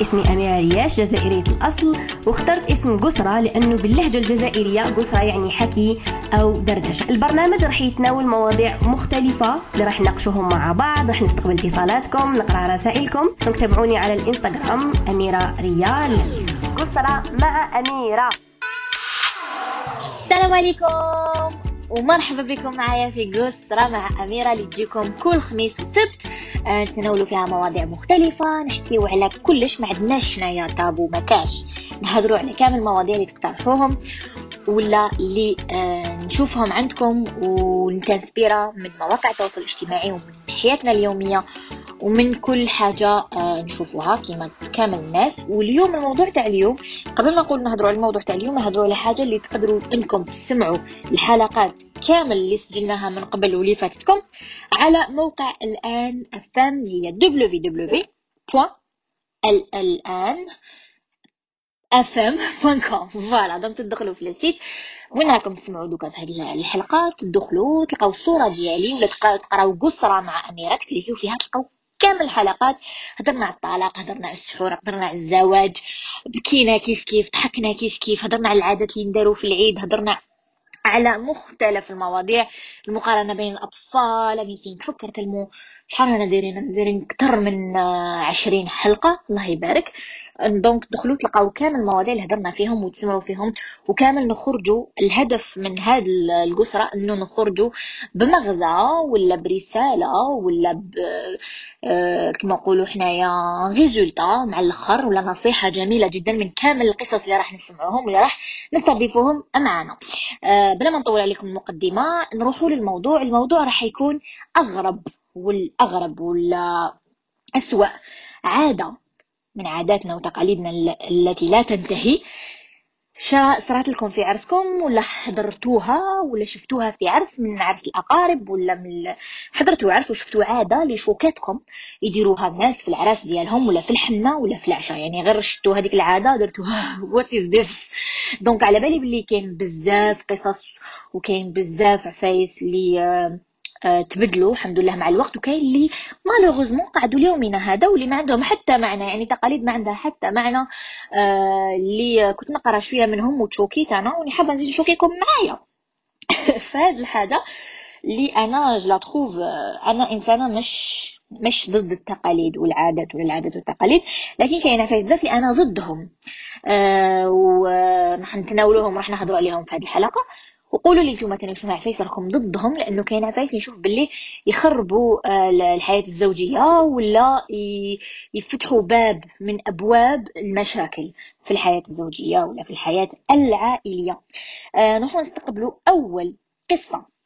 اسمي أميرة رياش جزائرية الأصل. واخترت اسم قسرة لأنه باللهجة الجزائرية قسرة يعني حكي أو دردشة. البرنامج راح يتناول مواضيع مختلفة اللي راح نناقشوهم مع بعض راح نستقبل اتصالاتكم نقرأ رسائلكم. دونك تابعوني على الإنستغرام أميرة ريال. قسرة مع أميرة. السلام عليكم. ومرحبا بكم معايا في قسرة مع أميرة اللي تجيكم كل خميس وسبت نتناولوا فيها مواضيع مختلفة نحكيو على كلش ما عندناش حنايا تابو مكاش نهضروا على كامل المواضيع اللي تقترحوهم ولا اللي آه، نشوفهم عندكم ونتنسبيرا من مواقع التواصل الاجتماعي ومن حياتنا اليومية. ومن كل حاجة آه، نشوفوها كيما كامل الناس. واليوم الموضوع تاع اليوم قبل ما نقول نهضروا على الموضوع تاع اليوم نهضروا على حاجة اللي تقدروا إنكم تسمعوا الحلقات كامل اللي سجلناها من قبل واللي فاتتكم على موقع الآن الثام هي www.الآن fm.com voilà donc تدخلوا في ال site وين راكم تسمعوا دوكا في هذه الحلقات. تدخلوا تلقاو الصورة ديالي ولا تقراو قصرة مع أميرة تكليكيو فيها تلقاو كامل الحلقات. هضرنا على الطلاق هضرنا على السحور هضرنا على الزواج. بكينا كيف كيف ضحكنا كيف كيف هضرنا على العادات اللي ندارو في العيد هضرنا على مختلف المواضيع. المقارنة بين الأطفال نسيت تفكرت المو شحال أنا دايرين؟ دايرين أكثر من عشرين حلقة. الله يبارك. donc تدخلوا تلقاو كامل المواضيع اللي هضرنا فيهم وتسمعوا فيهم وكامل نخرجوا. الهدف من هذه القسرة إنه نخرجوا بمغزى ولا برسالة ولا ب آه، كما نقولوا حنايا résultat مع الآخر ولا نصيحة جميلة جدا من كامل القصص اللي راح نسمعوهم واللي راح نستضيفوهم معنا آه، بلا ما نطول عليكم المقدمة نروحوا للموضوع. الموضوع راح يكون أغرب والأغرب ولا اسوأ عادة من عاداتنا وتقاليدنا التي لا تنتهي صارت لكم في عرسكم ولا حضرتوها ولا شفتوها في عرس من عرس الأقارب ولا من حضرتوا عرس وشفتوا عادة اللي شوكاتكم يديروها الناس في العراس ديالهم ولا في الحنة ولا في العشاء. يعني غير شفتوا هذيك العادة درتوها. what is this donc على بالي بلي كاين بزاف قصص وكاين بزاف عفايس اللي آه، تبدلوا الحمد لله مع الوقت. وكاين اللي malheureusement قعدوا ليومنا هذا واللي ما عندهم حتى معنى. يعني تقاليد ما عندها حتى معنى. آه اللي كنت نقرأ شوية منهم وتشوكيت أنا وني حابة نزيد نشوكيكم معايا. فهاد الحاجة اللي أنا je la trouve أنا إنسانة مش مش ضد التقاليد والعادات ولا العادات والتقاليد لكن كاينة في بزاف أنا ضدهم. آه وراح نتناولوهم راح نهضروا عليهم في هذه الحلقة. وقولوا لي نتوما تاني شنو عفايس راكم ضدهم؟ لأنه كاين عفايس نشوف باللي يخربوا آه، الحياة الزوجية ولا يفتحوا باب من أبواب المشاكل في الحياة الزوجية ولا في الحياة العائلية. آه نروحوا نستقبلوا أول قصة.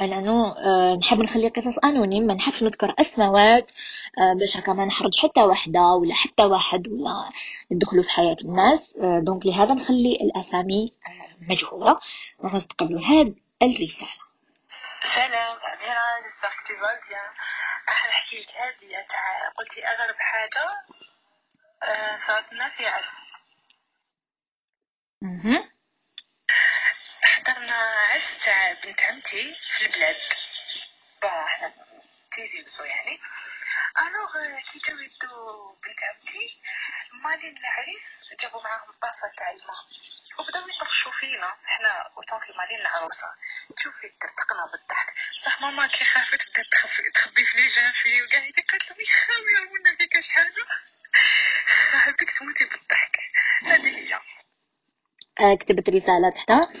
لأنه آه نحب نخلي قصص أنونيم ما نحبش نذكر أسماوات آه باش هكا ما نحرج حتى وحدة ولا حتى واحد ولا ندخلوا في حياة الناس. آه donc لهذا نخلي الأسامي آه مجهولة. راح نستقبلوا هاد الرسالة. سلام أميرة j'espère que t'es bien راح نحكي لك هذه تاع قلتي أغرب حاجة؟ صارت لنا في عرس حضرنا عرس تاع بنت عمتي في البلاد. با إحنا تيزي بصو يعني. alors كي جاو يدو بنت عمتي؟ مالين العريس جابوا معاهم طاسة تاع الماء. وبداو يطرشوا فينا إحنا en tant que مالين العروسة. تشوفي ترتقنا بالضحك. صح ماما كي خافت بدات تخبي في les enfants وكاع. هذيك قالت لهم يخاوي راهو فيك شحال خافك تموتي بالضحك. هذه هي. آه، كتبت رسالة تحتها.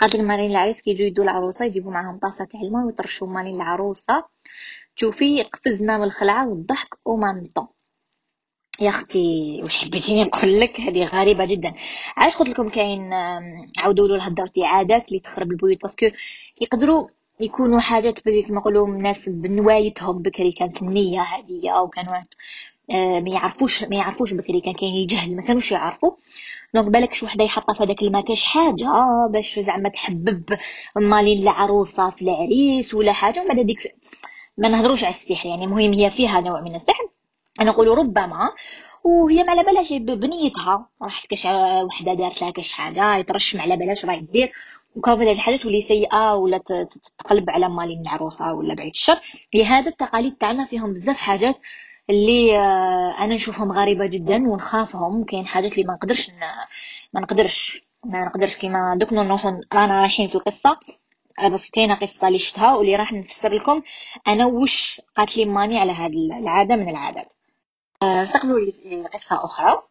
قالت لك مالين العريس كي يجوا يدوا العروسة يجيبوا معاهم طاسة تاع الماء ويطرشوا مالين العروسة. تشوفي قفزنا من الخلعة والضحك وما طون يا أختي واش حبيتيني نقول لك؟ هذه غريبة جدا. علاش قلت لكم كاين عاودوا له هضرتي عادات اللي تخرب البيوت؟ parce que يقدروا يكونوا حاجات بلي كما نقولوا الناس بنوايتهم بكري كانت النيه هذه أو كانوا ما يعرفوش ما يعرفوش بكري كان كاين جهل ما كانوش يعرفوا. donc بالك شي وحده يحطها في هذاك الماء كاش حاجة باش زعما تحبب مالين العروسه في العريس ولا حاجة. بعد ديك ما نهضروش على السحر يعني المهم هي فيها نوع من السحر. أنا نقول ربما وهي ما على بالهاش بنيتها. راحت كاش وحده دارت لها كاش حاجة يترش ما على بالهاش راهي دير. وكافة هذه الحاجة تولي سيئة ولا تقلب على مالين العروسة ولا بعيد الشر. لهذا التقاليد تاعنا فيهم بزاف حاجات اللي آه، أنا نشوفهم غريبة جدا ونخافهم. كاين حاجات اللي ما نقدرش ما نقدرش ما نقدرش كيما دوك نروحو رانا رايحين في القصة. آه، بس كاينة قصة اللي شفتها واللي راح نفسر لكم. أنا وش قالت لي ماني على هذه العادة من العادات. استقبلوا لي قصة أخرى.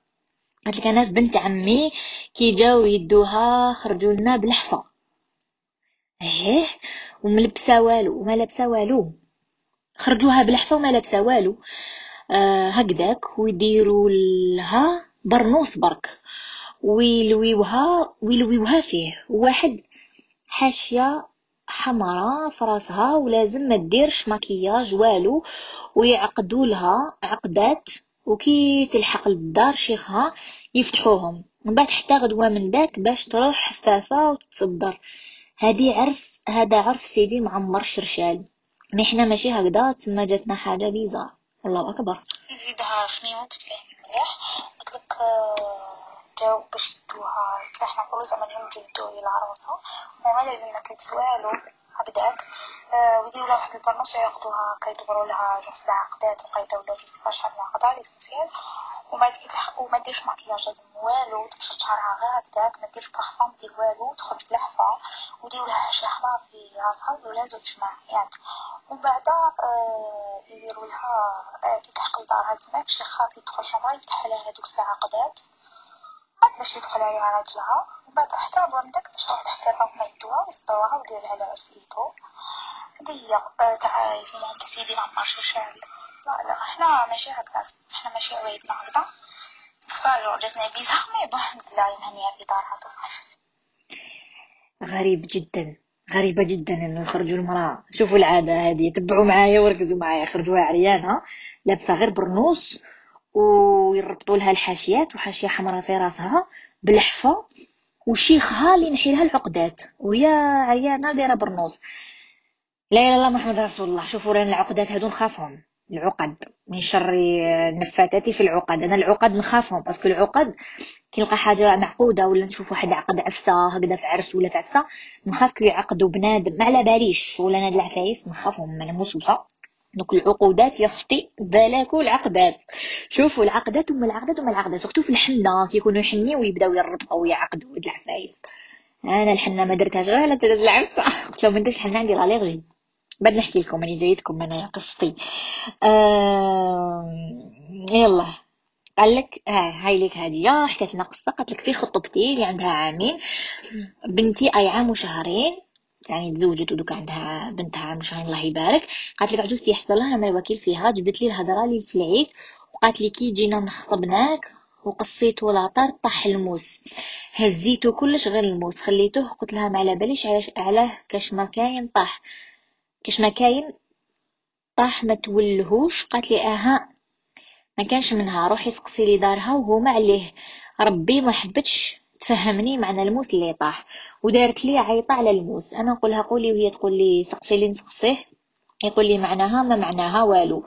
قالت لك أنا بنت عمي كي جاو يدوها خرجوا لنا بلحفة. إيه؟ وملبسه والو وما لابسه والو. خرجوها بلحفة وما لابسه والو. آه هكذاك ويديروا لها برنوس برك. ويلويوها ويلويوها فيه. واحد حاشية حمراء في راسها ولازم ما ديرش مكياج والو. ويعقدوا لها عقدات وكي تلحق للدار شيخها يفتحوهم. من بعد حتى غدوة من داك باش تروح حفافة وتتصدر هادي عرس هذا عرف سيدي معمر شرشال. مي حنا ماشي هكذا تما جاتنا حاجة بيزار. الله اكبر نزيدها شنو كتفهم مليح قلتلك جاو باش دوها إحنا نقولو زعما اليوم جدو العروسه وما لازم ما تلبس والو هكذاك آه ويديروا لها واحد البرنوس وياخدوها كيدبروا لها جوج سبع عقدات وقيله ولا جوج شحال من عقده لي وما تكتلح وما ديرش مكياج لازم والو تبشر شعرها غير هكذاك ما ديرش بارفان دير والو تخرج بلحفه وديروا لها حشيه حمراء في راسها لها زوج شمع يعني ومن بعد آه يديروا لها آه كي تحق لدارها تما باش يخاف يدخل شومبرا يفتح لها هذوك سبع عقدات عاد باش يدخل عليها راجلها ومن بعد حتى داك باش تروح تحكي لها ما يدوها ويصدوها ودير لها العرس ليتو هذه هي آه تاع يسموها انت سيدي العمار شوشال لا لا إحنا ماشي هكذا. إحنا ماشي عوايدنا هكذا. بصح جاتنا بيزار مي بون الحمد لله هنية في دارها غريب جدا. غريبة جدا إنه يخرجوا المرأة. شوفوا العادة هذه تبعوا معايا وركزوا معايا. يخرجوها عريانة لابسة غير برنوس ويربطوا لها الحاشيات وحاشية حمراء في راسها بلحفة وشيخها اللي ينحي لها العقدات. وهي عريانة دايرة برنوس. لا إلا الله محمد رسول الله. شوفوا رانا العقدات هادو نخافهم العقد من شر النفاثات في العقد. أنا العقد نخافهم باسكو العقد كي نلقى حاجة معقودة ولا نشوف واحد عقد عفسة هكذا في عرس ولا في عفسة نخاف كي يعقدوا بنادم. ما على باليش ولا ناد العفايس نخافهم من موسوسه دوك العقودات يا أختي بالكو العقدات. شوفوا العقدات هما العقدات هما العقدات. surtout في الحنة كيكونوا يحنيو ويبداو يربطوا ويعقدوا العفايس. أنا الحنة ما درتهاش غير على العفسة. قلت لهم انت الحنة عندي l'allergie بعد نحكي لكم اني جايتكم أنا قصتي. آه... يلا. قال لك ها هاي لك هدية. حكت لنا قصة قالت لك في خطبتي اللي عندها عامين. بنتي أي عام وشهرين يعني تزوجت ودوك عندها بنتها عام وشهرين الله يبارك. قالت لك عجوزتي يحصل لها ما الوكيل فيها. جبدت لي الهضره لي في العيد. وقالت لي كي جينا نخطبناك وقصيتو لاطار طاح الموس. هزيتو كلش غير الموس. خليتوه قلت لها ما على باليش علاش علاه كاش ما كاين طاح. كاش ما كاين؟ طاح ما تولهوش قالت لي آها ما كانش منها روحي سقسي لي دارها وهما عليه. ربي ما حبتش تفهمني معنى الموس اللي طاح. ودارت لي عيطة على الموس. أنا نقولها قولي وهي تقول لي سقسي لي نسقسيه. يقول لي معناها ما معناها والو.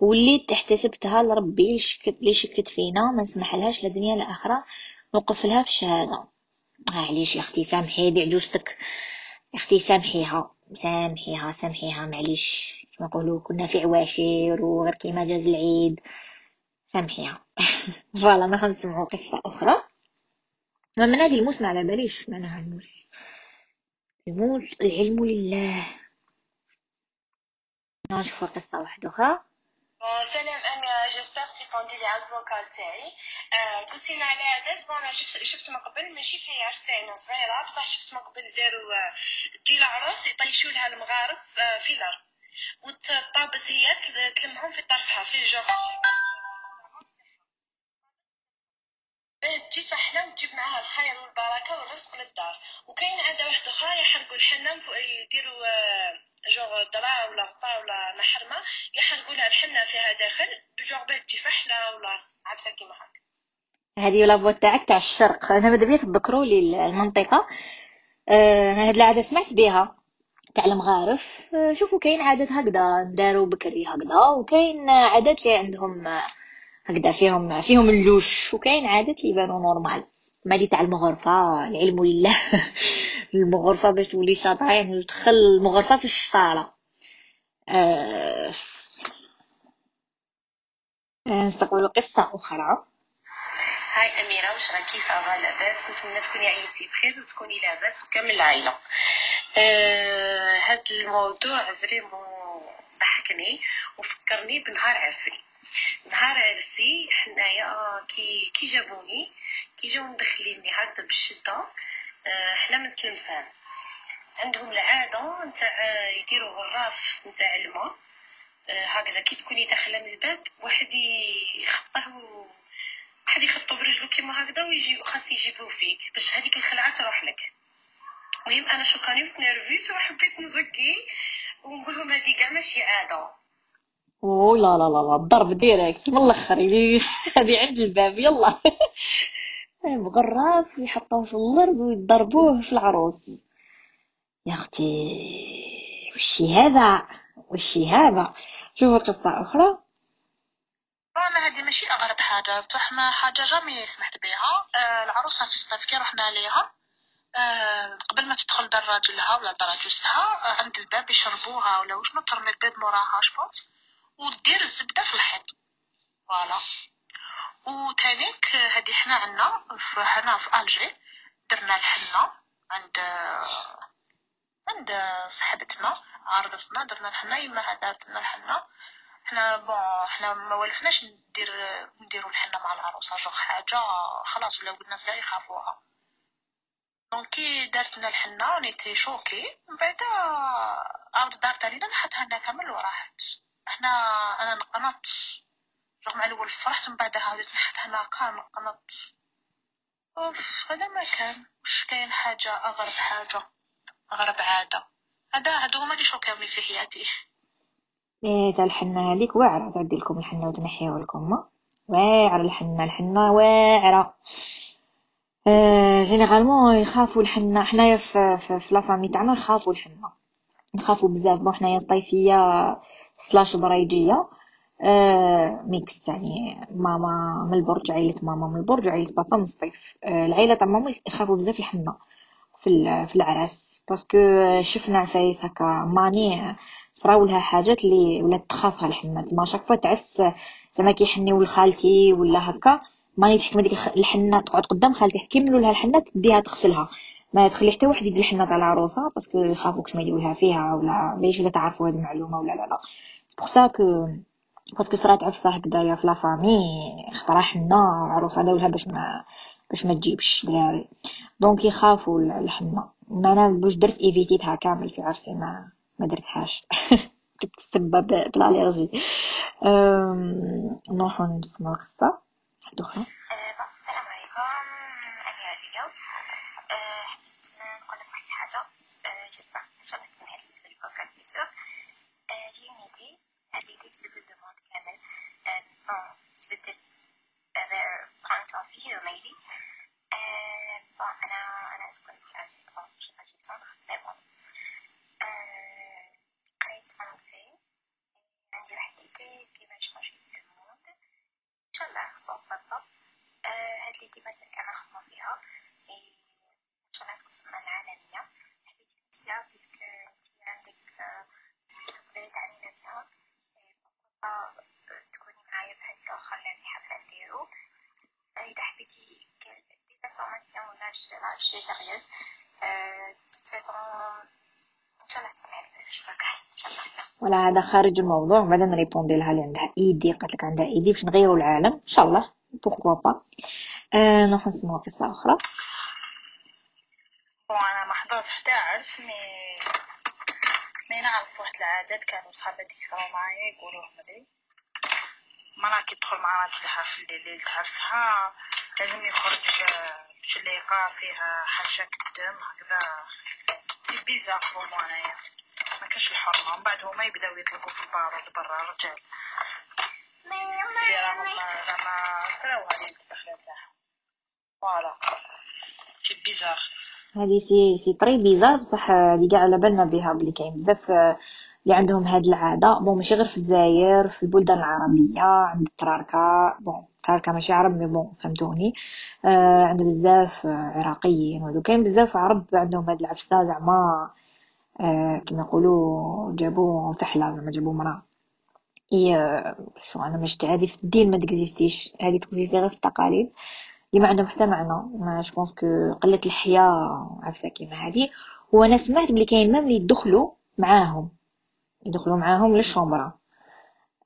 وليت احتسبتها لربي شكت لي شكت فينا؟ ما نسمح لهاش لا دنيا لا أخرى نوقف لها في الشهادة. معليش يا أختي سامحي دي عجوزتك. أختي سامحيها سامحيها سامحيها معليش. كما نقولوا كنا في عواشر وغير كيما جاز العيد. سامحيها. فوالا نروح نسمعوا قصة أخرى. ما من هذه الموس ما على باليش معناها الموس. الموس العلم لله. نشوف قصة واحدة أخرى. سلام امي جيسبر سيبوندي لي على الفوكال تاعي قلتي لنا على عادات بون شفت شفت من قبل ماشي في عرس تاعنا صغيره بصح شفت من قبل داروا تجي العروس يطيشوا لها المغارف في الأرض وتطابس هي تلمهم في طرفها في الجوغ تجي فحله وتجيب معاها الخير والبركة والرزق للدار. وكاين عاده واحدة أخرى يحرقوا الحنه يديروا جوغ درا ولا غطا ولا محرمه يحرقوا لها الحنه فيها داخل جوغ باه فحله ولا عفسه كيما هكا. هذه لابوا تاعك تاع الشرق. أنا ماذا بيا تذكروا لي المنطقة آه هاد العادة سمعت بها تاع المغارف. آه شوفوا كاين عادات هكذا داروا بكري هكذا وكاين عادات اللي عندهم هكذا فيهم فيهم اللوش وكاين عادات اللي يبانوا normal. مالي تاع المغرفة العلم لله. المغرفة باش تولي شاطرة يعني تدخل المغرفة في الشطارة. آه نستقبل قصة أخرى. هاي أميرة واش راكي ça va لاباس؟ نتمنى تكوني عييتي بخير وتكوني لاباس وكامل العائلة. آه هاد الموضوع vraiment ضحكني وفكرني بنهار عرسي نهار عرسي حنايا كي كي جابوني كي جاو مدخليني هكذا بالشده آه، حنا من تلمسان عندهم العادة نتاع يديروا غراف نتاع الماء آه، هكذا. كي تكوني داخلة من الباب واحد يخطه واحد يخطو برجلو كيما هكذا ويجي خاص يجيبوه فيك باش هذيك الخلعة تروح لك. المهم أنا شوكاني متنرفيس وحبيت نزقي ونقول لهم هذه كاع ماشي عادة. أو لا لا لا الضرب direct. من الآخر هذه عند الباب يلا. بغراف يحطوه في الأرض ويضربوه في العروس. يا أختي وشي هذا؟ وشي هذا؟ شوفوا قصة أخرى. أنا هذه ماشي أغرب حاجة. بصح ما حاجة جامي سمحت بها. آه، العروسة في الصيف كي رحنا ليها. آه، قبل ما تدخل دار راجلها ولا دار آه، عند الباب يشربوها ولا وشنو ترمي البيض موراها شبونس ودير الزبدة في الحيط. voilà. وتانيك هادي حنا عندنا حنا في ألجي درنا الحنة عند عند صاحبتنا عرضتنا درنا الحنة يما دارت لنا الحنة. حنا bon حنا ما ولفناش ندير نديرو الحنة مع العروسة جوغ حاجة خلاص ولاو الناس لا يخافوها. donc كي دارت لنا الحنه j'étais choquée من بعد عاود دارت علينا نحتها لنا كامل وراحت. أحنا أنا نقنط رغم الأول فرحت من بعد عاودت نحت هنا كان نقنط أوف هذا ما كان. واش كاين حاجة أغرب حاجة؟ أغرب عادة. هذا هادو هما اللي شوكاوني في حياتي إيه تاع الحنة هذيك واعرة. تعدي لكم الحنة وتنحيها لكم. واعرة الحنة. الحنة واعرة. آه généralement يخافوا الحنة. حنايا في, في, في la famille تاعنا نخافوا الحنة. نخافوا بزاف. bon حنايا سطايفية slash برايجية آه mix يعني ماما من البرج عيلة ماما من البرج وعيلة بابا من سطيف. آه العيلة تاع ماما يخافوا بزاف الحنة في في العراس parce que شفنا عفايس هكا ماني صراو لها حاجات اللي ولات تخافها الحنة تما chaque fois تعس زعما كيحنيو لخالتي ولا هكا ماني تحكم هذيك الحنة تقعد قدام خالتي حكيملو لها الحنة تديها تغسلها. ما تخلي حتى واحد يدير الحنة تاع العروسة parce que يخافوا كش ما يديروها فيها ولا باش ولا تعرفوا هذه المعلومة ولا لا لا. pour ça que parce que صرات عفسه هكذايا في la famille خطرة حنة عروسة داولها باش ما باش ما تجيبش دراري donc يخافوا الحنة أنا باش درت إيفيتيتها كامل في عرسي ما ما درتهاش. كنت تسبب بال allergie نروحو نسمعو قصة. واحدة أخرى السلام عليكم أنا ريا حبيت نقول لك واحد الحاجة جسمع إن شاء الله تسمعي لي sur podcast YouTube j'ai une idée هاد l'idée تبدل زمان كامل bon تبدل their point of view maybe bon أنا أنا أسكن في bon je sais pas j'ai centre mais bon قريت أنجلي عندي واحد l'idée كيما تشونجي ال monde إن شاء الله bon بابا هاد l'idée مازال كاع نخدمو فيها إن شاء الله تكون سمى العالمية حبيت نتيا puisque نتي عندك تقدري تعلمينا فيها بابا تكوني معايا في هاد الآخر اللي عندي حابة نديرو إذا حبيتي des informations ولا شي sérieux toute façon ولا هذا خارج الموضوع. بعدا نريبوندي لها اللي عندها idée. قالت لك عندها idée باش نغيروا العالم. ان شاء الله pourquoi pas آه نروح نسمعوا قصة أخرى. وأنا ما حضرت حتى عرس مي مي نعرف واحد العادات كانوا صحاباتي يقراو معايا يقولوا مدري مرا كي تدخل مع راجلها في الليل ليلة عرسها لازم يخرج بشليقة فيها حشا قدام هكذا. bizarre pour moi أنايا. ما كاش الحرمة. من بعد هما يبداو يطلقوا في البارود برا الرجال اللي راهم زعما كراو هذه الدخله تاعهم voilà. c'est bizarre. هذه c'est c'est très bizarre بصح اللي كاع على بالنا بها بلي كاين بزاف اللي عندهم هاد العادة. bon ماشي غير في الجزائر في البلدان العربية عند التوارق bon التوارق ماشي عرب mais bon فهمتوني. آه عند بزاف عراقيين وهذو كاين بزاف عرب عندهم هاد العفسة زعما آه كما يقولوا جابوا فحله زعما جابوا مرا. إي شو أنا مش هادي في الدين ما تكزيستيش. هادي تكزيستي غير في التقاليد. اللي ما عندهم حتى معنى. ما جو كو قلة الحياة عفسة كيما هادي. وأنا سمعت بلي كاين مام اللي يدخلوا معاهم. يدخلوا معاهم للشومبرا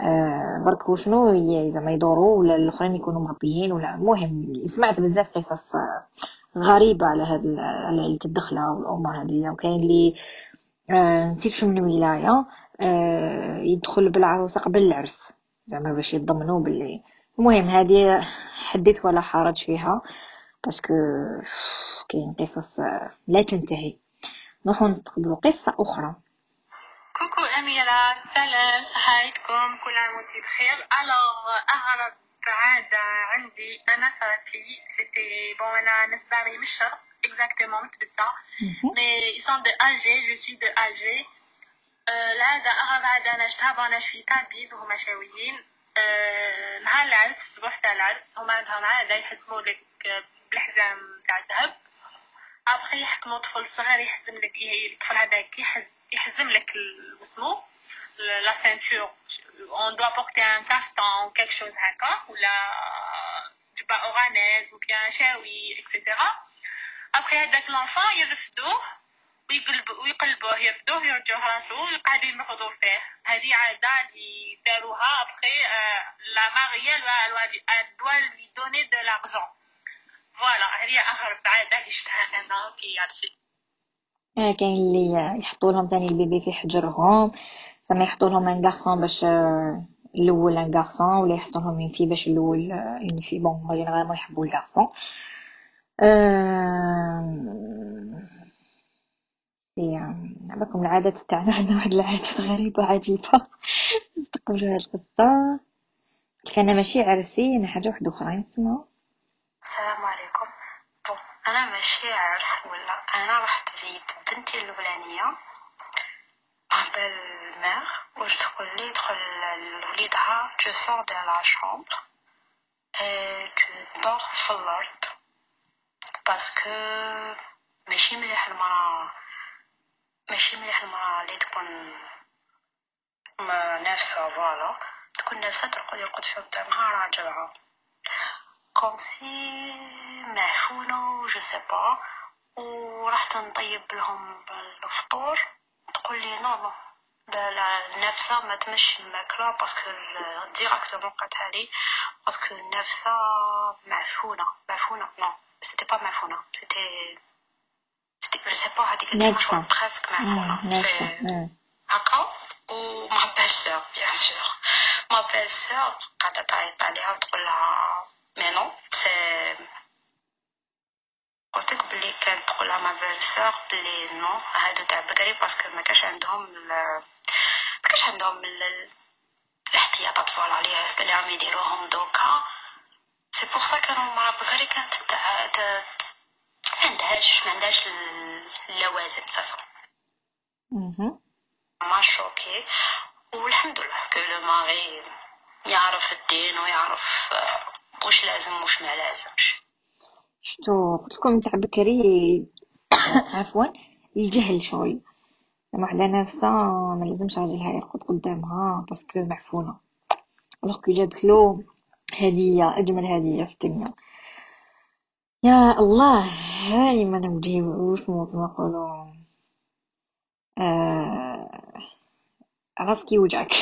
آه برك شنو زعما يدوروا ولا الأخرين يكونوا مربيين ولا المهم سمعت بزاف قصص غريبة على هاد على عيله الدخله والأمور هذه وكاين اللي آه نسيت شو من ولاية آه يدخل بالعروسة قبل العرس زعما باش يضمنوا باللي. المهم هذه حدث ولا حرج فيها باسكو كاين قصص لا تنتهي. نروحو نستقبلوا قصة أخرى. coucou. سلام صحايتكم كل عام وانتي بخير. alors أغرب عادة عندي أنا صارت لي c'était bon أنا ناس داري من الشرق اكزاكتومون متبسة مي يسون دو أجي جو سوي دو أجي العادة أغرب عادة أنا شفتها. bon أنا شوي طبيب. هما شاويين. نهار العرس. في الصبح تاع العرس. هما عندهم عادة. يحزموا لك بالحزام تاع الذهب. ابخي يحكموا طفل صغير. يحزم لك الطفل هذاك. يحز يحزم لك الوسمو la ceinture on doit porter un caftan quelque chose هكا ولا جبا oranaise ou bien شاوي et cetera après هذاك l'enfant يرفدوه ويقلبوه يرفدوه يرجعوه راسو وقاعدين ينفضوا فيه هذه عادة اللي داروها après la mariée elle doit lui donner de voilà هذه اغرب عاده اللي شفتها أنا كي عرفت آه كاين اللي يحطوا لهم ثاني ال bébé في حجرهم. زعما يحطوا لهم un garçon باش آه، الأول un garçon ولا يحطوا لهم une fille باش الأول une fille bon généralement يحبوا ال garçon c'est عباكم العادات تاعنا عندنا واحد العادات غريبة عجيبة تقبلوا هاد القصة كان ماشي عرسي أنا حاجة واحدة أخرى نسمعوا السلام عليكم bon أنا ماشي عرس ولا أنا رحت زيد بنتي الاولانيه la belle-mère واش تقول لي دخل لوليدها je sors de la chambre tu dors في الأرض parce que ماشي مليح المرا ماشي مليح المرا اللي تكون ما نافسه voilà تكون نافسه ترقد يرقد في قدامها راجلها comme si معفونة je sais pas ورحت نطيب لهم الفطور. تقول لي non non لا لا النافسة ما تمش الماكلة parce que directement قالتها لي parce que النافسة معفونة معفونة non c'était pas معفونة c'était c'était je sais pas هذيك نافسة presque معفونة هكا و ma belle-sœur bien sûr ma belle-sœur قاعدة تعيط عليها وتقول لها mais non c'est قلتلك بلي كانت تقولها ma belle-sœur بلي non هادو تاع بكري parce que ما كاش عندهم ما كاش عندهم الاحتياطات voilà اللي راهم يديروهم دوكا c'est pour ça كانوا مع بكري كانت تاع عندهاش ما عندهاش اللوازم ça ça m'a choquée والحمد لله que le mari يعرف الدين ويعرف واش لازم واش ما لازمش شتو قلت لكم تاع بكري عفوا الجهل شوي. لما وحدة نفسها ما لازمش راجلها يرقد قدامها parce que معفونة. alors que جابت له هديه أجمل هديه في الدنيا. يا الله هاي ما واسمو كما يقولوا آه... راسك يوجعك.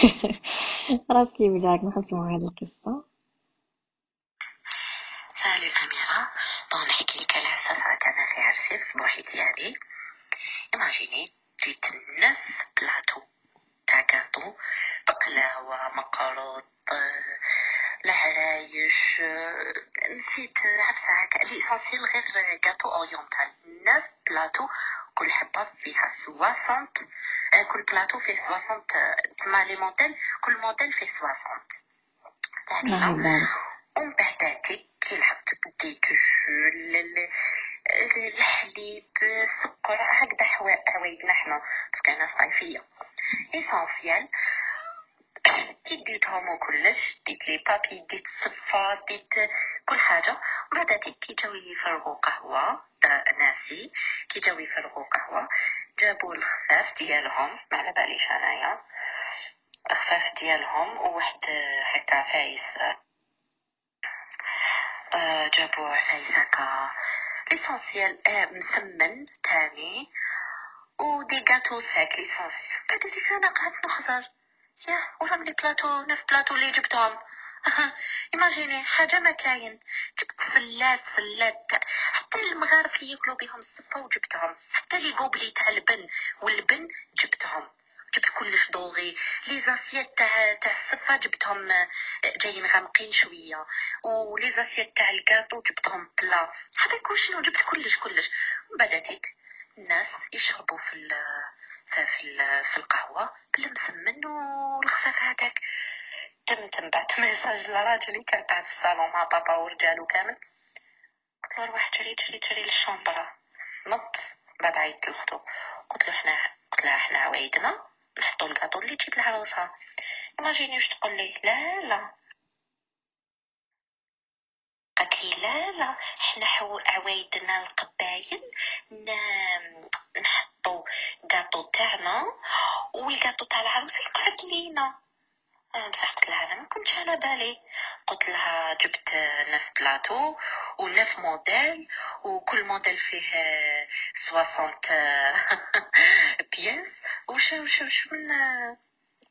راسك يوجعك ما هذه القصة سالي الأميرة bon نحكي لك على عرسة صارت أنا في عرسي في ديالي إيماجيني جيت الناس بلاطو تاع كاطو بقلاوة مقروط العرايش نسيت عفسة هكا l'essentiel غير gâteau oriental neuf plateaux كل حبة فيها soixante كل بلاطو فيه soixante تسمى les modèles كل موديل فيه soixante نعم ومن بعد كي لحقت ديت الحليب السكر هكذا حوايجنا حنا باسكو أنا صيفيه اسونسيال كي ديتهم وكلش ديت لي بابي ديت الصفا ديت كل حاجة. وبعد كي جاو يفرغوا قهوة ناسي كي جاو يفرغوا قهوة جابوا الخفاف ديالهم. ما على باليش أنايا. خفاف ديالهم وواحد هكا فايس. آه، جابوا عفايس هكا. l'essentiel مسمن تاني و des gâteaux secs l'essentiel بعد هذيك أنا قعدت نخزر يا وراهم les plateaux neuf plateaux اللي جبتهم imaginez حاجة ما كاين جبت سلات سلات حتى المغارف اللي ياكلوا بهم الصفه وجبتهم حتى les gobelets تاع البن والبن جبتهم جبت كلش dorés les assiettes تاع تاع الصفه جبتهم آه، جايين غامقين شوية. و les assiettes تاع الكاطو جبتهم بلا حبيت شنو؟ جبت كلش كلش. هذيك الناس يشربوا في ال في في, ال- في القهوة بالمسمن والخفاف هذاك. تم تم بعت message لراجلي كان قاعد في الصالون مع بابا ورجالو كامل. قلت له روح جري جري جري لل chambre نط بعد عيطت لختو قلت له حنا قلت لها حنا عوايدنا. نحطو الكاطو اللي تجيب العروسه imaginez واش تقول لي لا لا قالت لي لا لا حنا حو عوايدنا القبايل نحطو كاطو تاعنا والكاطو تاع العروس يقعد لينا بصح قلت لها أنا ما كنتش على بالي. قلت لها جبت neuf plateaux و neuf modèles وكل موديل فيه آه، 60 آه، pièces وش وش من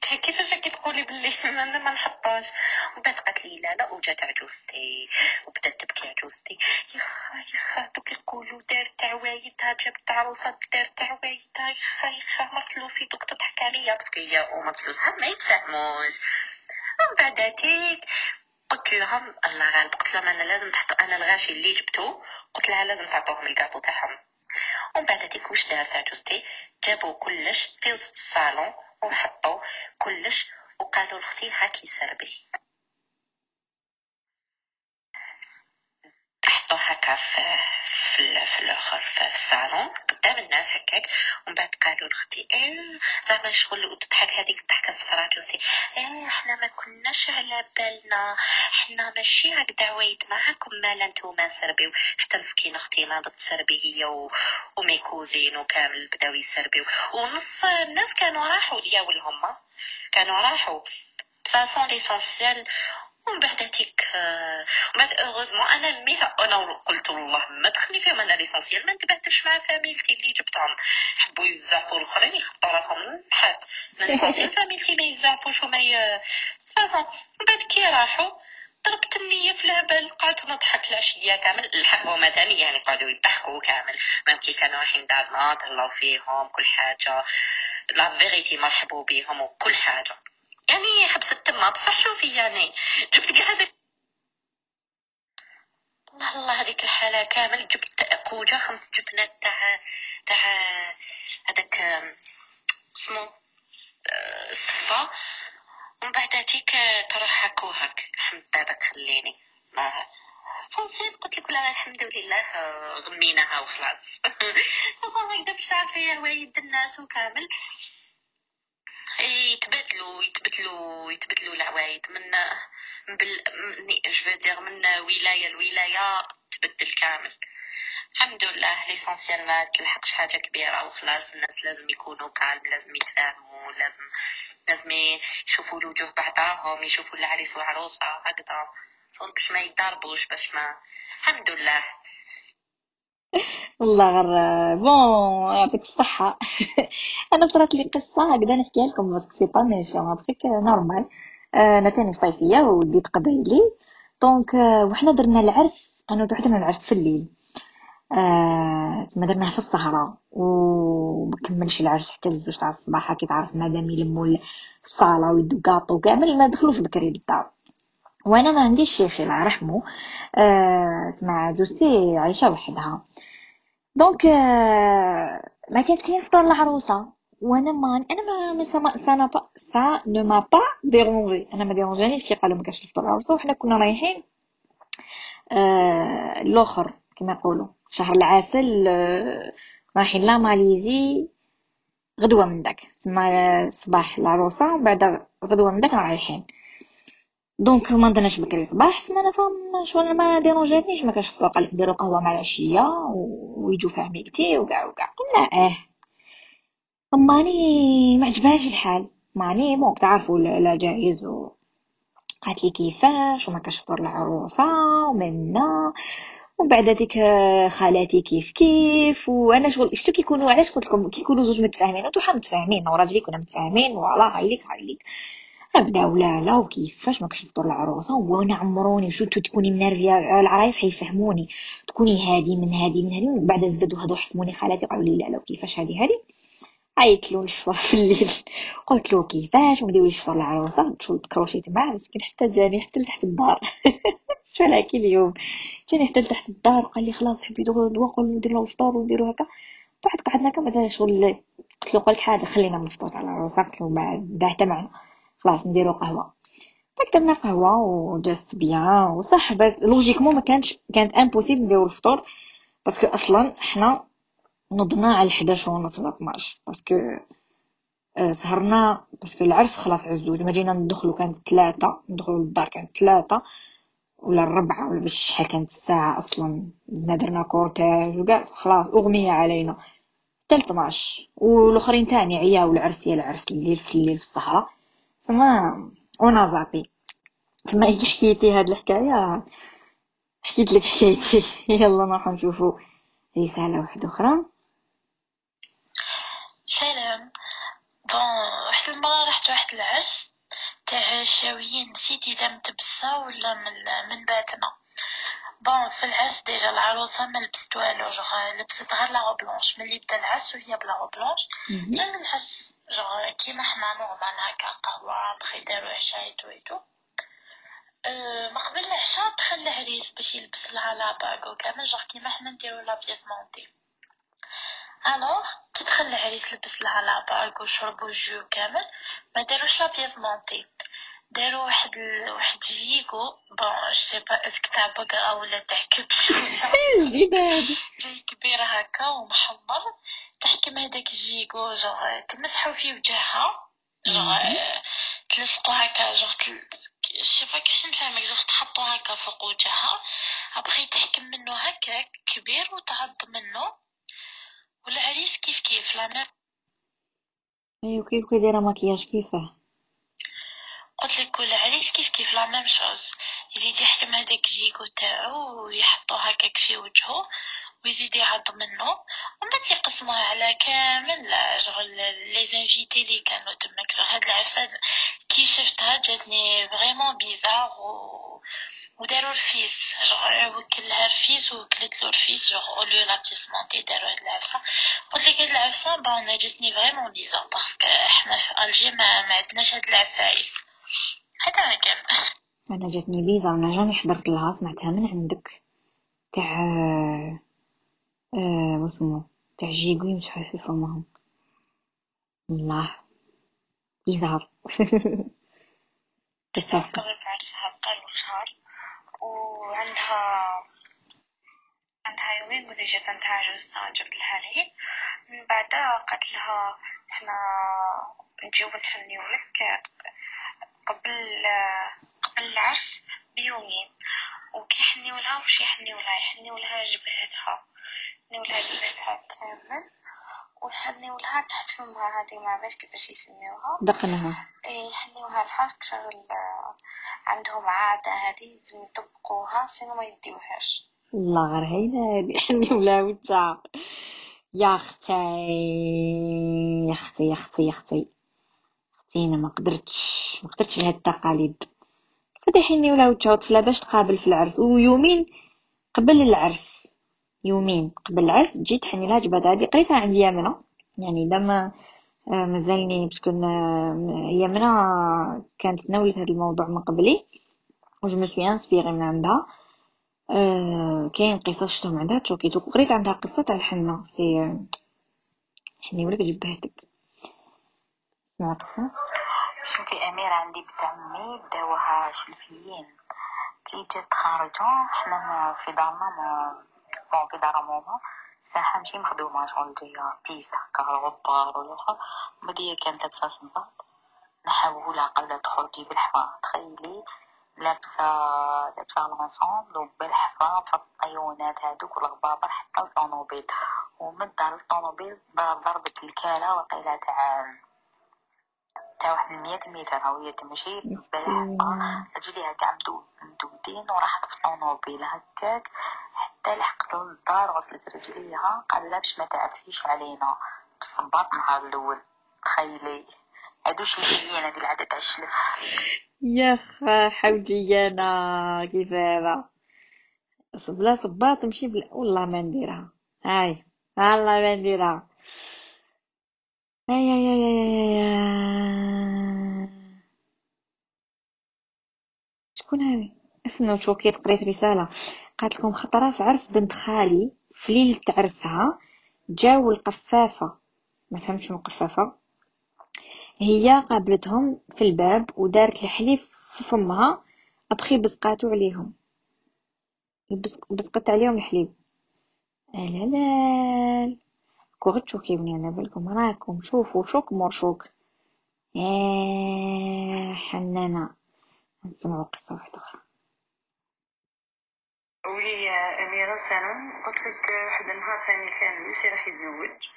كيفاش راكي تقولي باللي ما ما نحطوش. ومن بعد قالت لي لا لا وجات عجوزتي وبدات تبكي عجوزتي يخا يخا دوك يقولوا دارت عوايدها جابت عروسه دارت عوايدها يخا يخا مرت لوسي دوك تضحك عليا. parce que هي ومرت لوسها ما يتفاهموش ومن بعد هاتيك قلت لهم الله غالب قلت لهم أنا لازم تحطوا أنا الغاشي اللي جبتو قلت لها لازم تعطوهم الكاطو تاعهم. ومن بعد هذيك واش دارت عجوزتي جابوا كلش في وسط الصالون وحطوا كلش وقالوا لاختي هاكي سربي حطوا هكا في في, في الآخر في الصالون. قدام الناس هكاك. ومن بعد قالوا لاختي إيه زعما شغل وتضحك هذيك الضحكه الصفراء جوزتي إيه إحنا ما كناش على بالنا. إحنا ماشي هكذا عوايد معاكم. مالا نتوما سربيو حتى مسكين أختي ناضت تسربي هي و... و mes cousines وكامل بداو يسربيو. ونص الناس كانوا راحوا دياولهم كانوا راحوا. façon l'essentiel ومن بعد آه، ومن بعد heureusement أنا ميها أنا قلت والله ما دخلني فيهم أنا l'essentiel ما انتبهتش مع فاميلتي اللي جبتهم. حبوا يزعفوا الأخرين يخبطوا راسهم الحد من l'essentiel فاميلتي ما يزعفوش وما ي... من بعد كي راحوا ضربت النية في الهبل قعدت نضحك العشية كامل. الحق هما ثاني يعني قعدوا يضحكوا كامل. même كي كانوا رايحين دارنا تهلاو فيهم كل حاجة. la vérité مرحبوا بيهم وكل حاجة. يعني حبس التمة بصح شوفي يعني. جبت كاع هذاك الله الله هذيك الحالة كامل. جبت قوجة خمس جبنات تاع تاع هذاك اسمو الصفا ومن بعد هاتيك تروح هاك. وهاك حمد بابك خليني. ما فنسيت قلت لك لا الحمد لله غميناها وخلاص. هكذا باش تعرفي هوايد الناس وكامل. يتبدلوا يتبدلوا يتبدلوا العوايد. من بال جو من ولاية لولاية تبدل كامل. الحمد لله l'essentiel ما تلحقش حاجة كبيرة وخلاص. الناس لازم يكونوا calmes لازم يتفاهموا لازم لازم يشوفوا الوجوه بعضاهم يشوفوا العريس وعروسة. هكذا. باش ما يتضربوش باش ما. الحمد لله. والله غير bon يعطيك الصحة. أنا صرات لي قصة هكذا نحكيها لكم parce que c'est pas méchant truc normal أنا تاني صيفية وديت قبايلي donc آه، وحنا درنا العرس أنا درنا العرس في الليل. آه، تما درناه في السهرة ومكملش العرس حتى الزوج تاع الصباح كي تعرف مادام يلموا الصالة ويدو كاطو كامل ما دخلوش بكري للدار. وأنا ما عنديش شيخي الله يرحمه آه تما جوزتي عايشة وحدها. donc آه ما كانت كاين فطور العروسة. وأنا ما أنا ما ما ça ça n'a pas ça ne m'a pas dérangée. أنا ما ديرونجانيش كي قالوا ما كانش فطور العروسة وحنا كنا رايحين آه الآخر كما يقولوا. شهر العسل آه رايحين لا ماليزي غدوة من داك. تما صباح العروسة ومن بعد غدوة من داك رايحين. donc ما نضناش بكري صباح تما أنا شغل ما ديرونجاتنيش ما السوق قالك نديرو قهوة مع العشية و- ويجوا فاميلتي وكاع وكاع قلنا آه. أماني ما عجبهاش الحال. ماني bon تعرفوا العجائز و قالت لي كيفاش وما كاش فطور العروسة ومنا ومن بعد ديك خالاتي كيف كيف وأنا شغل شتو كيكونوا؟ علاش قلت لكم؟ كيكونوا زوج متفاهمين. وانتو متفاهمين وراجلي كنا متفاهمين. فوالا هايليك هايليك. بداو لا لا؟ وكيفاش ما كاش فطور العروسه وأنا عمروني انتو تكوني منرفيه العرايس حيفهموني. تكوني هادي من هادي من هادي من بعد زدادو هادو حكموني خالاتي قالوا لي لا لا وكيفاش هادي هادي؟ عيطت له نشفر في الليل. قلت له كيفاش؟ ونبداو نشفر العروسه تكروشيت معاه؟ مسكين حتى جاني حتى لتحت الدار. شحال هاكي اليوم؟ جاني حتى لتحت الدار. وقال لي خلاص تحبي دوق ندير له الفطور ونديرو هكا. بعد قعدنا كما شغل قلت له قالك حاجة خلينا من الفطور على العروسه قلت له بعد معنا خلاص نديرو قهوه درنا قهوه وجاست بيان وصح بس لوجيكمون ما كانش كانت امبوسيبل نديرو الفطور باسكو أصلا حنا نضنا على 11 ونص ولا 12 parce que سهرنا parce que العرس خلاص عزوج ما جينا ندخلو كانت ثلاثة ندخلو للدار كانت ثلاثة ولا الربعة ولا شحال كانت الساعة أصلا درنا cortège وكاع خلاص أغمية علينا حتى 12 والآخرين تاني عياو العرس يا العرس الليل في الليل في السهرة تما وأنا زابي تما كي حكيتي هاد الحكاية؟ حكيت لك حكايتي. يلا نروحو نشوفو رسالة واحدة أخرى. سلام. bon واحد المرة رحت واحد العرس تاع شاويين نسيت اذا متبسة ولا من من باتنا. bon في العرس déjà العروسة ما لبست والو لبست غير la blanche ملي بدا العرس وهي ب la blanche لازم العرس جوغ كيما حنا normal هكا قهوة بخي دارو عشاء et tout et tout أه ما قبل العشاء دخل العريس باش يلبس لها la bague كامل جوغ كيما حنا نديرو la pièce montée alors تدخل العريس لبس لها la bague وشربو jus كامل ما داروش la pièce montée دارو واحد ال... واحد gigot bon sais pas est-ce que تاع بقرة ولا تاع كبش ولا جاي كبير هكا ومحمر تحكم هداك الجيكو جوغ تمسحو في وجهها جوغ تلصقو هكا جوغ. شوفا كيفاش نفهمك جوغ تحطو هكا فوق وجهها ابخي تحكم منو هكاك كبير وتعض منو والعريس كيف كيف la même ايوا كيف كي دايرة مكياج كيفاه قلت لك والعريس كيف كيف la même chose. يزيد يحكم هذاك الجيكو تاعو ويحطو هكاك في وجهه ويزيد يعض منه ومن بعد يقسموها على كامل. شغل لي زانفيتي اللي كانوا تماك. هاد العرسة كي شفتها جاتني فريمون بيزار و وداروا الفيس. جوغ وكلها الفيس وكلت له الفيس. جوغ اوليو لا بيسمونتي داروا هاد العفسة. قلت لك هاد العفسة بون جاتني فريمون بيزار باسكو حنا في الجي ما عندناش هاد العفايس. هذا ما كان. أنا جاتني بيزا أنا جاني حضرت لها سمعتها من عندك. تاع آه واسمو تاع جيكو يمسحو في فمهم الله بيزار. قصة قبل عرسها بقالو شهر وعندها عندها يومين ملي جات عندها عروسة جبت لها العيد من بعد قالت لها إحنا نجيو نحنيو لك. قبل قبل العرس بيومين وكي يحنيو لها وش يحنيو لها؟ يحنيو لها جبهتها. يحنيو لها جبهتها كامل. ويحنيو لها تحت فمها هذه ما عرفش كيفاش يسميوها. دقنها. إيه، يحنيوها لها شغل عندهم عادة هذه لازم يطبقوها سينو ما يديوهاش. الله غير هينا هادي حني ولا وجع يا أختي يا أختي يا أختي يا أختي. أنا ما قدرتش ما قدرتش لهاد التقاليد. كيف يحني ولا وجهها طفله باش تقابل في العرس. ويومين قبل العرس يومين قبل العرس تجي تحني لها جبهتها هادي قريتها عند يمنى يعني دام آه، مازالني parce que ن- يمنى كانت تناولت هذا الموضوع من قبلي. و je me inspirée من عندها. آه، كاين قصص شفتهم عندها تشوكيت وقريت عندها قصة تاع الحنة. c'est آه، حني ولك جبهتك. اسمع قصة شوفي أميرة عندي بنت عمي داوها شلفيين. كي جات خارجة حنا في دارنا mais bon في دار ماما. ساحة ماشي مخدومة شغل جاية piste هكا غبار ولا بعد هي كانت لابسة صباط نحولها قبل تدخل تجيب الحفا. تخيلي لابسة لابسة l'ensemble وبالحفا في الطيونات هادوك والغبابر حتى الطونوبيل ومن دار الطونوبيل ضربت الكالة وقيلة تاع تاع واحد المية متر هاوية تمشي بالنسبة لها رجليها كاع مدودين وراحت في طونوبيل هكاك حتى لحقت للدار غسلت رجليها قال لها باش ما تعفسيش علينا. بالصباط النهار الأول. تخيلي. هادوش مزيانة هادي العادة تاع الشلف. يا حوجي أنا كيفاه بلا صباط تمشي بلا والله ما نديرها. هاي والله ما نديرها. اي اي اي اي اي شكون هذه؟ اسمه شوكي قريت رسالة. قالت لكم خطرة في عرس بنت خالي. في ليلة عرسها جاو القفافة. ما فهمت شنو قفافة هي قابلتهم في الباب ودارت الحليب في فمها. أبخي بسقاتو عليهم. بسقت عليهم الحليب. لا. كو تشوكيوني أنا بالكم راكم شوفوا شوك مرشوك يا حنانة نسمعوا قصة واحدة أخرى. قولي يا أميرة سلام قلت لك واحد النهار ثاني كان يوسي راح يتزوج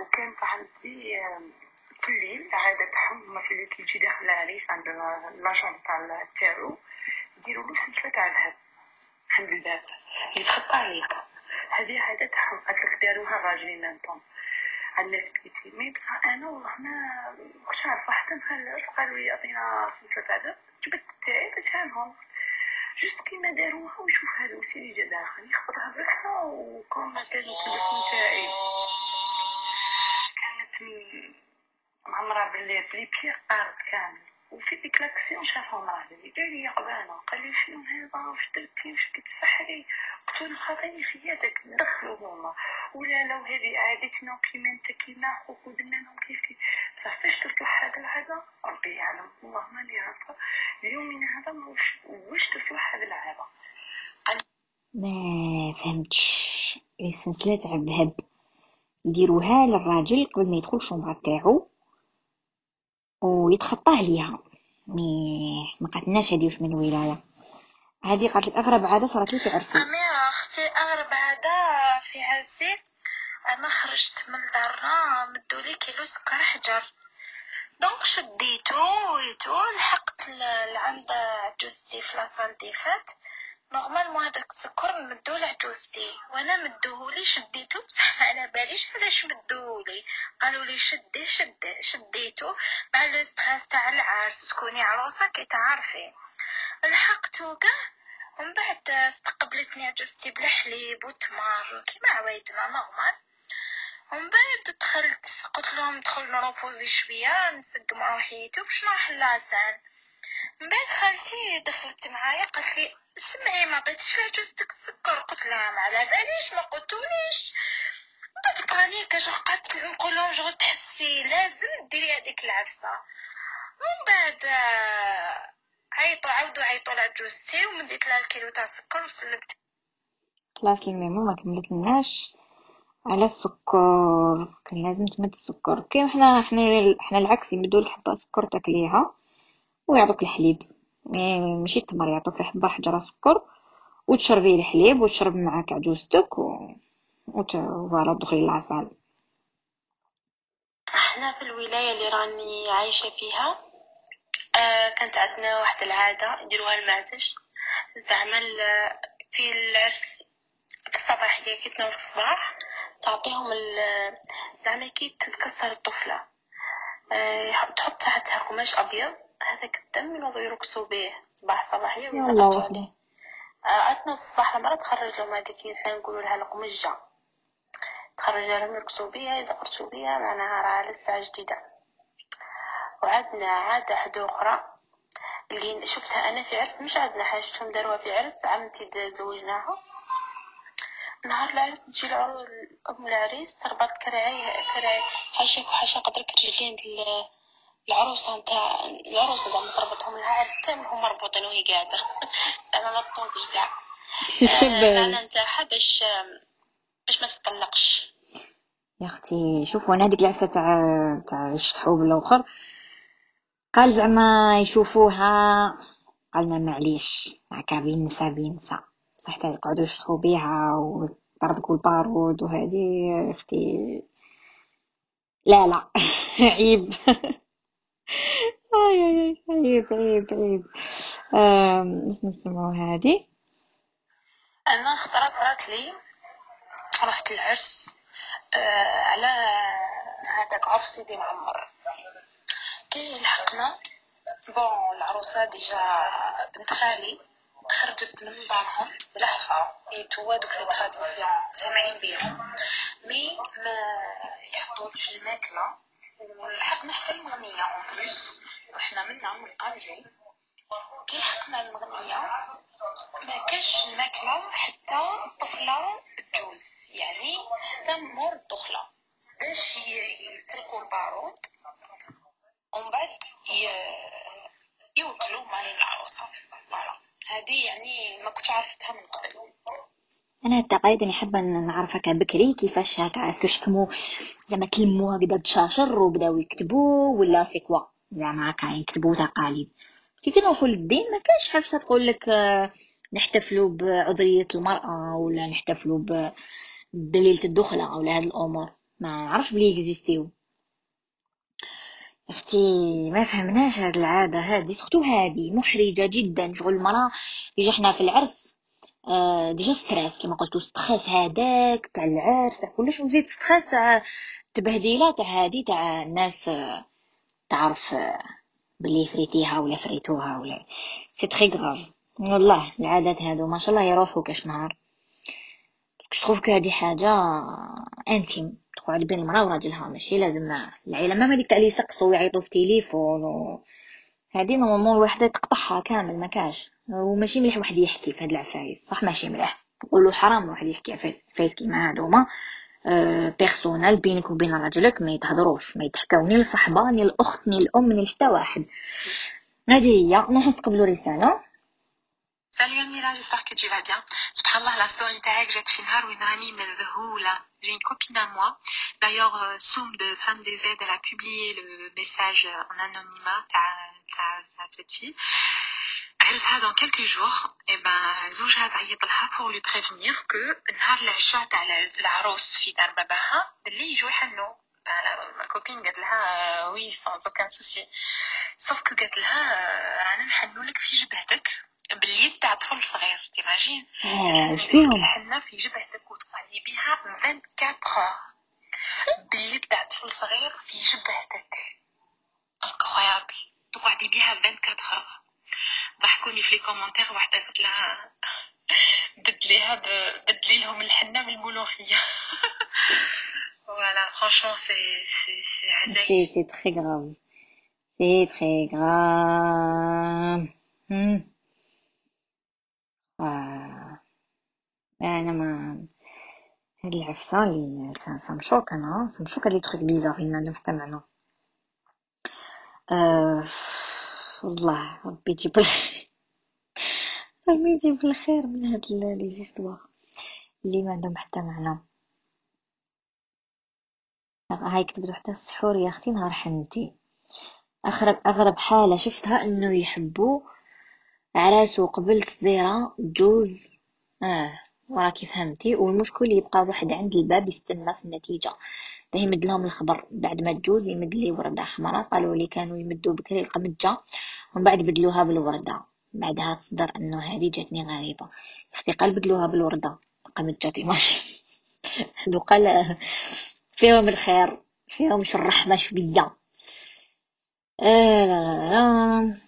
وكان عندي كل ليل عادة تاعهم في اللي كيجي داخل العريس عند لاجون تاع التارو يديروا له سلسلة تاع ذهب عند الباب يتخطى عليها هذه عادة تاعهم قالت لك داروها الراجلين ميم على الناس بيتي مي بصح أنا والله ما كنتش عارفة حتى نهار قالوا لي عطينا سلسلة تاع جبت تاعي درتها لهم جوست كيما داروها وشوف هذا وسيلي جا داخل يخبطها بركها وكون كانت الاسم تاعي كانت معمرة بلي بلي بيير قارت كامل. وفي ديك لاكسيون شافهم راجلي قال لي قبانة قال لي شنو هذا واش درتي واش كتسحري قلت له خاطيني خياتك دخلوا هما. ولا لو هذه عادتنا انت كيما خوك ودنا لهم كيف كيف بصح فاش تصلح هذا العادة؟ ربي يعلم. والله ماني عارفة اليوم من هذا واش واش تصلح هذه العادة؟ ما فهمتش. السلسلة تاع الذهب يديروها للراجل قبل ما يدخل ال chambre تاعو. ويتخطى عليها. mais ما قاتلناش هادي واش من ولايه هادي قالت لك أغرب عادة صارت لي في عرسي. أميرة أختي أغرب عادة في عرسي. أنا خرجت من دارنا مدولي كيلو سكر حجر. donc شديتو et tout لحقت لعند عجوزتي في la salle des fêtes normalement هذاك السكر نمدو لعجوزتي وأنا مدوهولي شديتو بصح على باليش علاش مدوهولي قالوا لي شدي شدي شديتو مع le stress تاع العرس تكوني عروسة كي تعرفي. لحقتو كاع. ومن بعد استقبلتني عجوزتي بلا حليب وتمر كيما عوايدنا normal ومن بعد دخلت قلت لهم ندخل ن reposer شوية نسق مع وحيدي باش نروح للعسان من بعد خالتي دخلت معايا قالت لي سمعي ما عطيتش لعجوزتك السكر. قلت لها ما على باليش ما قلتوليش. بدات panique اش قعدت نقول لهم شغل تحسي لازم ديري هذيك العفسة. ومن بعد عيطوا عاودوا عيطوا لعجوزتي ومديت لها الكيلو تاع السكر وسلمت. خلاص الميمون ما كملت لناش على السكر كان لازم تمد السكر. كي حنا حنا حنا العكس يمدوا الحبة سكر تاكليها ويعطوك الحليب. ماشي التمر يعطوك حبه حجره سكر وتشربي الحليب وتشرب معاك عجوزتك و فوالا تدخلي للعسل أحنا في الولاية اللي راني عايشة فيها آه كانت عندنا واحد العادة يديروها المعتج زعما في العرس في الصباحيه كي تنوض الصباح تعطيهم زعما كي تتكسر الطفلة. آه تحط تحتها قماش أبيض هذاك الدم ينوضوا يرقصوا به. صباح صباحيه ويزقطوا عليه عندنا الصباح المرة تخرج لهم هذيك حنا نقولوا لها القمجة. تخرج لهم يرقصوا بها يزقرتوا بها معناها راه لسه جديدة. وعندنا عادة حدا أخرى. اللي شفتها أنا في عرس مش عندنا حاجة شفتهم داروها في عرس عمتي زوجناها نهار العرس تجي العروس أم العريس تربط كراعي كراعي حاشاك وحاشا قدرك رجلين العروسه نتاع العروسه زعما تربطهم لها عرس كامل هما مربوطين وهي قاعدة زعما ما تنوضش كاع المعنى نتاعها باش باش ما تطلقش يا أختي شوفوا أنا هذيك العفسة تاع تاع الشحوب الأخر قال زعما يشوفوها قالنا معليش هكا بينسى بينسى بصح يقعدوا يشطحوا بيها ويطردقوا البارود وهذه أختي. لا لا. عيب. أي أي عيب عيب عيب آم، نسمعو هادي أنا خطرة صرات لي رحت العرس آه على هذاك عرس سيدي معمر. كي لحقنا. bon العروسة déjà بنت خالي خرجت من دارهم بلحفة et tout دوك les traditions سامعين بيهم mais ما يحطوش الماكلة ولحقنا حتى المغنية en plus وحنا من الجي كي لحقنا المغنية ما كاش الماكلة حتى الطفلة تجوز. يعني حتى مور الدخلة باش ي- يطلقوا البارود ومن بعد يوكلوا مالين العروسة. هذه يعني ما كنتش عرفتها من قبل. أنا التقاليد اللي حابة نعرف هكا بكري كيفاش هكا est-ce que يحكموا زعما كلموا هكذا تشاشر وبداو يكتبوا ولا c'est quoi زعما هكا يكتبوا تقاليد كي كنروحوا للدين ما كانش حاجة تقول لك آه، نحتفلوا بعذرية المرأة ولا نحتفلوا بدليله الدخله ولا هاد الأمور. ما نعرفش بلي يكزيستيو. أختي ما فهمناش هاد العادة هادي surtout هادي محرجة جدا شغل المرأة يجي حنا في العرس آه، déjà stress كما قلتو stress هذاك تاع العرس تاع كلش وزيد stress تاع تبهديلة تاع هادي تاع الناس آه، تعرف بلي فريتيها ولا فريتوها ولا c'est très grave. والله العادات هادو ما شاء الله يروحوا كاش نهار. je trouve que هادي حاجة intime تقعد بين المرأة وراجلها ماشي لازم العيلة ما هذيك تاع اللي يسقسوا ويعيطوا في تليفون و... هادي normalement الوحدة تقطعها كامل ما كاش. وماشي مليح واحد يحكي في هاد العفايس صح؟ ماشي مليح. نقولوا حرام واحد يحكي عفايس كيما هادوما personnel بينك وبين راجلك ما يتهضروش ما يتحكاو ni الصحبه ni الاخت ni الام ni حتى واحد هادي هي نروحو نستقبلوا رساله Salut Amira, j'espère que tu vas bien. Subhanallah, la story جات في نهار وين راني مذهولة. J'ai une copine à moi. D'ailleurs, euh, Soum de Femme des Aides, elle a publié le message en anonymat تاع cette fille. عرسها dans quelques jours. Et ben, زوجها تعيط لها pour lui prévenir que نهار العشاء تاع العروس في دار باباها باللي يجوا يحنوا. ma copine قالت لها oui sans aucun souci. sauf que قالت لها آه، رانا نحنوا لك في جبهتك باليد تاع طفل صغير t'imagines آه واش فيهم الحنة في جبهتك وتقعدي بها 24 heures باليد تاع طفل صغير في جبهتك incroyable تقعدي بها 24 heures ضحكوني في les commentaires واحدة قالت لها بدليها ب- بدلي لهم الحنة بالملوخية voilà franchement c'est c'est c'est عزايز c'est c'est très grave c'est très grave هم. آه. أنا ما هاد العفسه اللي ça ça me choque أنا ça me choque هاد les trucs bizarres اللي عندهم حتى معنى آه. والله ربي يجيب ربي يجيب الخير من هاد les histoires. اللي ما عندهم حتى معنى. هاي كتبت حتى السحور يا أختي نهار حنتي. اغرب أغرب حالة شفتها إنه يحبوا عراسو قبل صديرة جوز. آه وراكي فهمتي والمشكل يبقى واحد عند الباب يستنى في النتيجة. ده يمد لهم الخبر. بعد ما تجوز يمد لي وردة حمراء قالوا لي كانوا يمدوا بكري القمجة. ومن بعد بدلوها بالوردة. بعدها تصدر أنه هذه جاتني غريبة. أختي قال بدلوها بالوردة. القمجة ماشي هادو قال فيهم الخير فيهم شو الرحمة شوية آه لا لا لا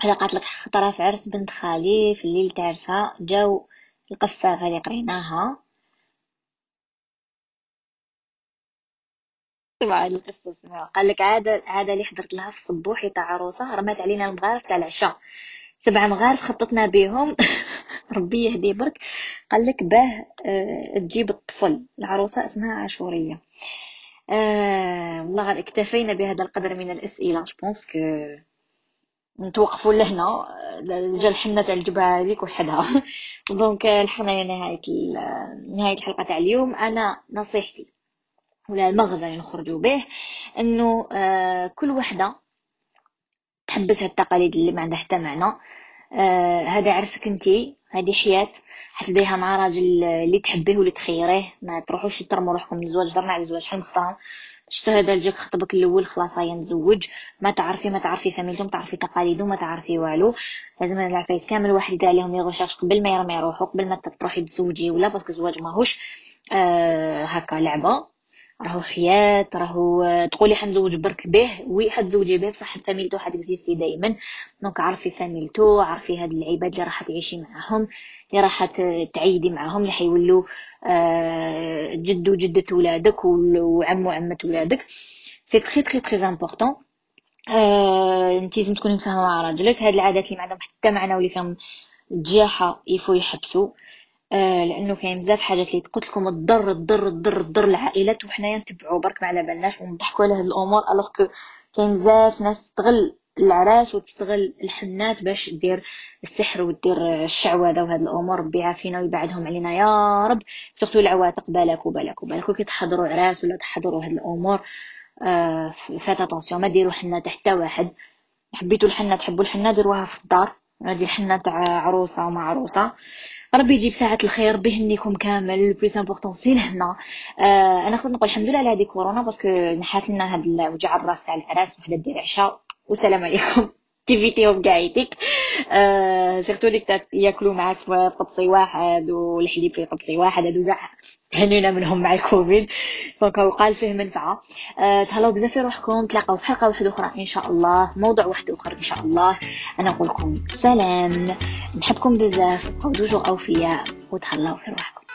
هذا قالت لك خطرة في عرس بنت خالي في الليل تاع عرسها جاو القفاغة اللي قريناها. سمع القصة سمع قال لك عادة عادة اللي حضرت لها في الصبوحي تاع عروسة رمات علينا المغارف تاع العشاء. سبع مغارف خططنا بيهم. ربي يهدي برك. قال لك باه آه تجيب الطفل. العروسة اسمها عاشورية. آه والله غير اكتفينا بهذا القدر من الأسئلة. je pense que نتوقفوا لهنا. جا الحنة تاع الجبهة هذيك وحدها. donc لحقنا لنهاية ال- نهاية الحلقة تاع اليوم. أنا نصيحتي ولا المغزى اللي نخرجوا به إنه آه كل وحدة تحبس هاد التقاليد اللي ما عندها حتى معنى. آه هذا عرسك انتي هذه حياة حتبديها مع راجل اللي تحبيه واللي تخيريه. ما تروحوش ترموا روحكم للزواج درنا على الزواج حنا مختارين شفت هذا جاك خطبك الأول خلاص هيا نتزوج. ما تعرفي ما تعرفي فاميلتو ما تعرفي تقاليدو ما تعرفي والو. لازم العفايس كامل واحد يدير عليهم لي قبل ما يرمي روحو قبل ما تروحي تزوجي ولا parce que الزواج ماهوش. آه هكا لعبة. راهو حياة راهو تقولي حنزوج برك به oui حتزوجي به بصح فاميلتو حت existe دائما donc عرفي فاميلتو عرفي هاد العباد اللي راح تعيشي معاهم اللي راح تعيدي معاهم اللي حيولوا آه، جد وجدة ولادك وعم وعمة ولادك. c'est très très très important انت لازم تكوني متفاهمه مع راجلك. هاد العادات اللي ما عندهم حتى معنى واللي فيهم الجاحه يفو يحبسوا آه لأنه كاين بزاف حاجات اللي قلت لكم تضر تضر تضر تضر العائلات وحنايا نتبعوا برك ما على بالناش ونضحكوا على هاد الأمور alors que كاين بزاف ناس تستغل العراس وتستغل الحنات باش دير السحر ودير الشعوذة وهاد الأمور ربي يعافينا ويبعدهم علينا. يا رب surtout العواتق بالك وبالك وبالك كي تحضروا عراس ولا تحضروا هاد الأمور آه faites attention ما ديروا حنة حتى واحد. حبيتوا الحنة تحبوا الحنة ديروها في الدار. هذه الحنه تاع عروسة وما عروسة. ربي يجيب ساعة الخير ربي يهنيكم كامل plus important c'est لهنا آه أنا نقدر نقول الحمد لله على هذه كورونا parce que نحات لنا هاد وجع الراس تاع العراس وحدة دير عشاء والسلام عليكم. كيفيتيهم كاع آه surtout اللي ياكلوا معاك طبسي واحد والحليب في طبسي واحد هادو كاع هنينا منهم مع الكوفيد. donc قال فيه منفعة. آه تهلاو بزاف في روحكم تلاقاو في حلقة واحدة أخرى إن شاء الله موضوع واحد أخر إن شاء الله. أنا نقول لكم سلام. نحبكم بزاف. بقاو toujours أوفياء وتهلاو في روحكم.